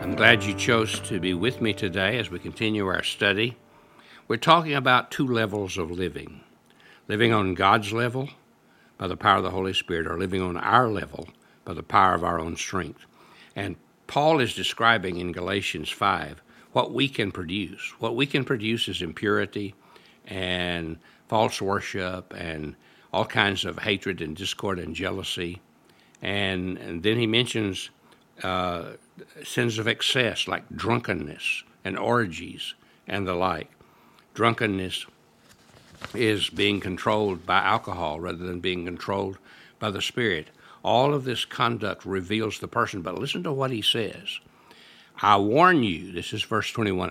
I'm glad you chose to be with me today as we continue our study. We're talking about two levels of living living on God's level by the power of the Holy Spirit, or living on our level by the power of our own strength. And Paul is describing in Galatians 5 what we can produce. What we can produce is impurity and false worship and all kinds of hatred and discord and jealousy. And, and then he mentions uh, sins of excess like drunkenness and orgies and the like. Drunkenness is being controlled by alcohol rather than being controlled by the Spirit. All of this conduct reveals the person, but listen to what he says. I warn you, this is verse 21.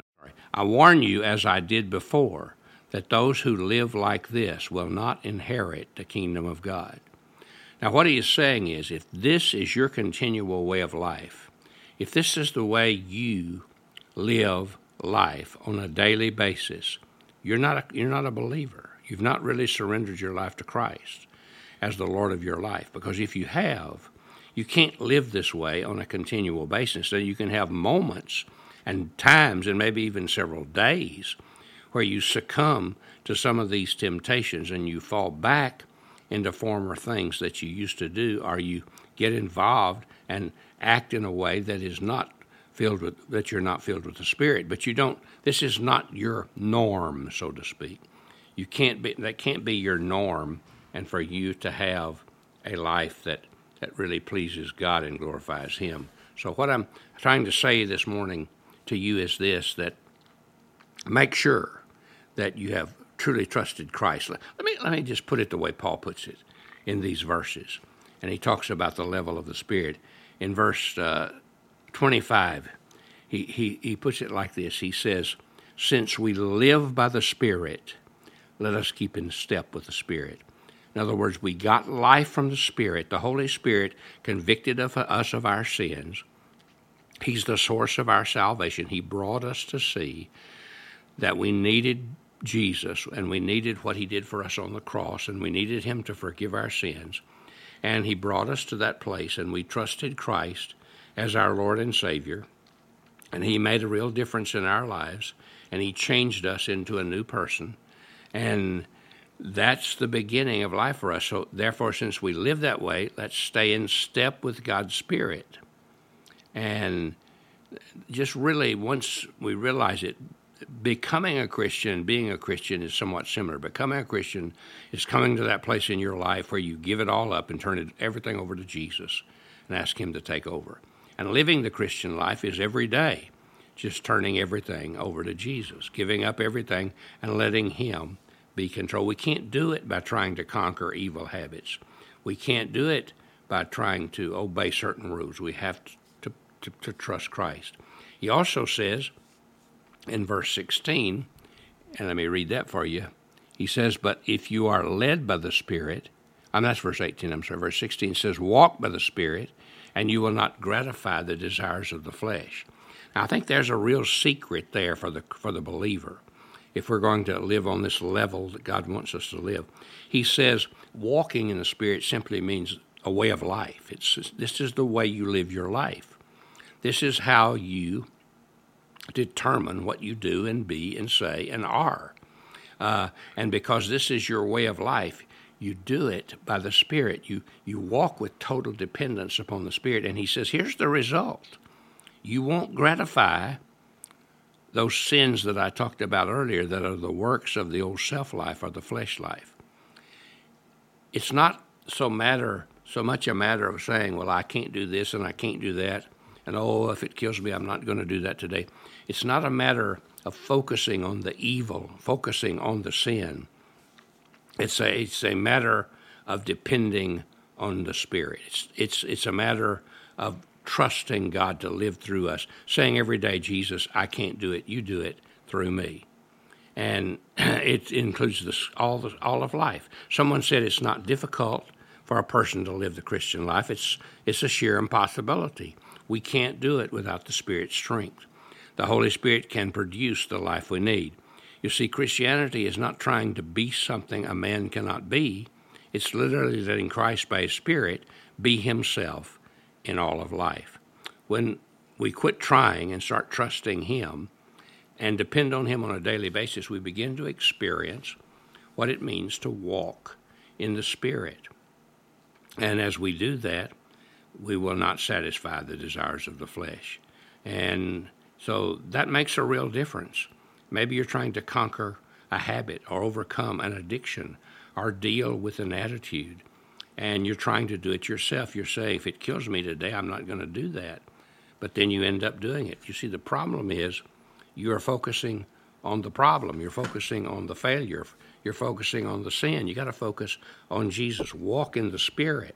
I warn you, as I did before, that those who live like this will not inherit the kingdom of God. Now, what he is saying is if this is your continual way of life, if this is the way you live life on a daily basis, you're not a, you're not a believer. You've not really surrendered your life to Christ as the Lord of your life. Because if you have, you can't live this way on a continual basis. So you can have moments and times, and maybe even several days, where you succumb to some of these temptations and you fall back into former things that you used to do, or you get involved and act in a way that is not filled with that you're not filled with the Spirit. But you don't. This is not your norm, so to speak. You can't be. That can't be your norm, and for you to have a life that that really pleases God and glorifies Him. So what I'm trying to say this morning to you is this: that make sure that you have truly trusted Christ. Let me let me just put it the way Paul puts it in these verses, and he talks about the level of the Spirit in verse uh, 25. He, he he puts it like this. He says, "Since we live by the Spirit, let us keep in step with the Spirit." In other words, we got life from the Spirit. The Holy Spirit convicted of us of our sins. He's the source of our salvation. He brought us to see that we needed Jesus and we needed what he did for us on the cross and we needed him to forgive our sins. And he brought us to that place and we trusted Christ as our Lord and Savior. And he made a real difference in our lives and he changed us into a new person. And that's the beginning of life for us. So, therefore, since we live that way, let's stay in step with God's Spirit. And just really, once we realize it, becoming a Christian, being a Christian is somewhat similar. Becoming a Christian is coming to that place in your life where you give it all up and turn it, everything over to Jesus and ask Him to take over. And living the Christian life is every day just turning everything over to Jesus, giving up everything and letting Him be control. We can't do it by trying to conquer evil habits. We can't do it by trying to obey certain rules. We have to, to, to, to trust Christ. He also says, in verse 16, and let me read that for you. He says, But if you are led by the Spirit, and that's verse 18, I'm sorry, verse 16 says, Walk by the Spirit, and you will not gratify the desires of the flesh. Now, I think there's a real secret there for the, for the believer if we're going to live on this level that God wants us to live. He says, walking in the Spirit simply means a way of life. It's, this is the way you live your life. This is how you determine what you do and be and say and are. Uh, and because this is your way of life, you do it by the Spirit. You, you walk with total dependence upon the Spirit. And he says, here's the result you won't gratify those sins that I talked about earlier that are the works of the old self life or the flesh life. It's not so matter so much a matter of saying, well, I can't do this and I can't do that, and oh, if it kills me, I'm not going to do that today. It's not a matter of focusing on the evil, focusing on the sin. It's a, it's a matter of depending on the Spirit. It's, it's, it's a matter of trusting God to live through us, saying every day, Jesus, I can't do it, you do it through me. And it includes this, all, the, all of life. Someone said it's not difficult for a person to live the Christian life, it's, it's a sheer impossibility. We can't do it without the Spirit's strength. The Holy Spirit can produce the life we need. You see, Christianity is not trying to be something a man cannot be. It's literally letting Christ by His Spirit be Himself in all of life. When we quit trying and start trusting Him and depend on Him on a daily basis, we begin to experience what it means to walk in the Spirit. And as we do that, we will not satisfy the desires of the flesh. And so that makes a real difference. Maybe you're trying to conquer a habit or overcome an addiction or deal with an attitude, and you're trying to do it yourself. You're saying, if it kills me today, I'm not going to do that. But then you end up doing it. You see, the problem is you're focusing on the problem, you're focusing on the failure, you're focusing on the sin. You got to focus on Jesus. Walk in the Spirit.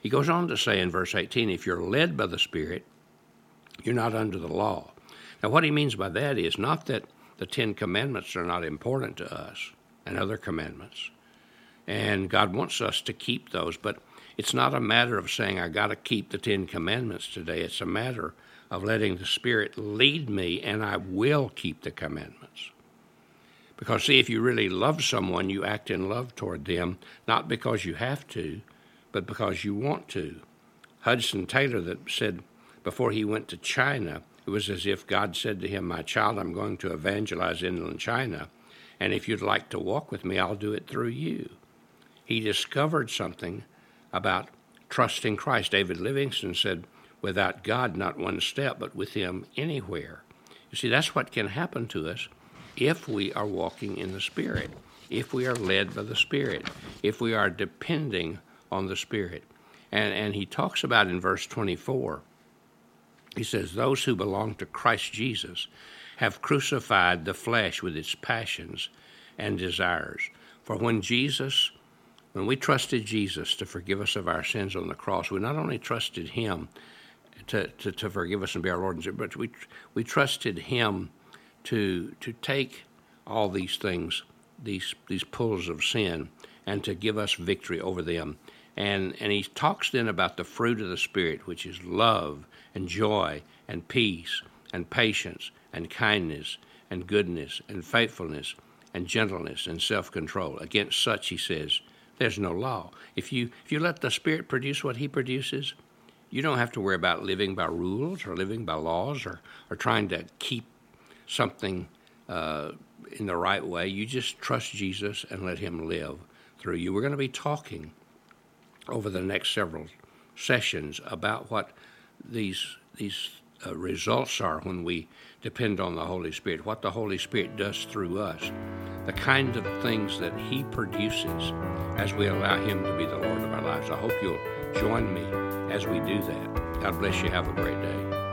He goes on to say in verse 18 if you're led by the Spirit, you're not under the law. Now, what he means by that is not that the Ten Commandments are not important to us and other commandments, and God wants us to keep those, but it's not a matter of saying, I got to keep the Ten Commandments today. It's a matter of letting the Spirit lead me, and I will keep the commandments. Because, see, if you really love someone, you act in love toward them, not because you have to, but because you want to. Hudson Taylor that said before he went to China, it was as if God said to him, My child, I'm going to evangelize inland China, and if you'd like to walk with me, I'll do it through you. He discovered something about trusting Christ. David Livingstone said, Without God, not one step, but with Him, anywhere. You see, that's what can happen to us if we are walking in the Spirit, if we are led by the Spirit, if we are depending on the Spirit. And, and he talks about in verse 24, he says, Those who belong to Christ Jesus have crucified the flesh with its passions and desires. For when Jesus, when we trusted Jesus to forgive us of our sins on the cross, we not only trusted him to, to, to forgive us and be our Lord and Savior, but we, we trusted him to, to take all these things, these, these pulls of sin, and to give us victory over them. And, and he talks then about the fruit of the Spirit, which is love and joy and peace and patience and kindness and goodness and faithfulness and gentleness and self control. Against such, he says, there's no law. If you, if you let the Spirit produce what he produces, you don't have to worry about living by rules or living by laws or, or trying to keep something uh, in the right way. You just trust Jesus and let Him live through you. We're going to be talking over the next several sessions about what these these uh, results are when we depend on the Holy Spirit, what the Holy Spirit does through us, the kind of things that He produces as we allow Him to be the Lord of our lives. I hope you'll join me as we do that. God bless you. Have a great day.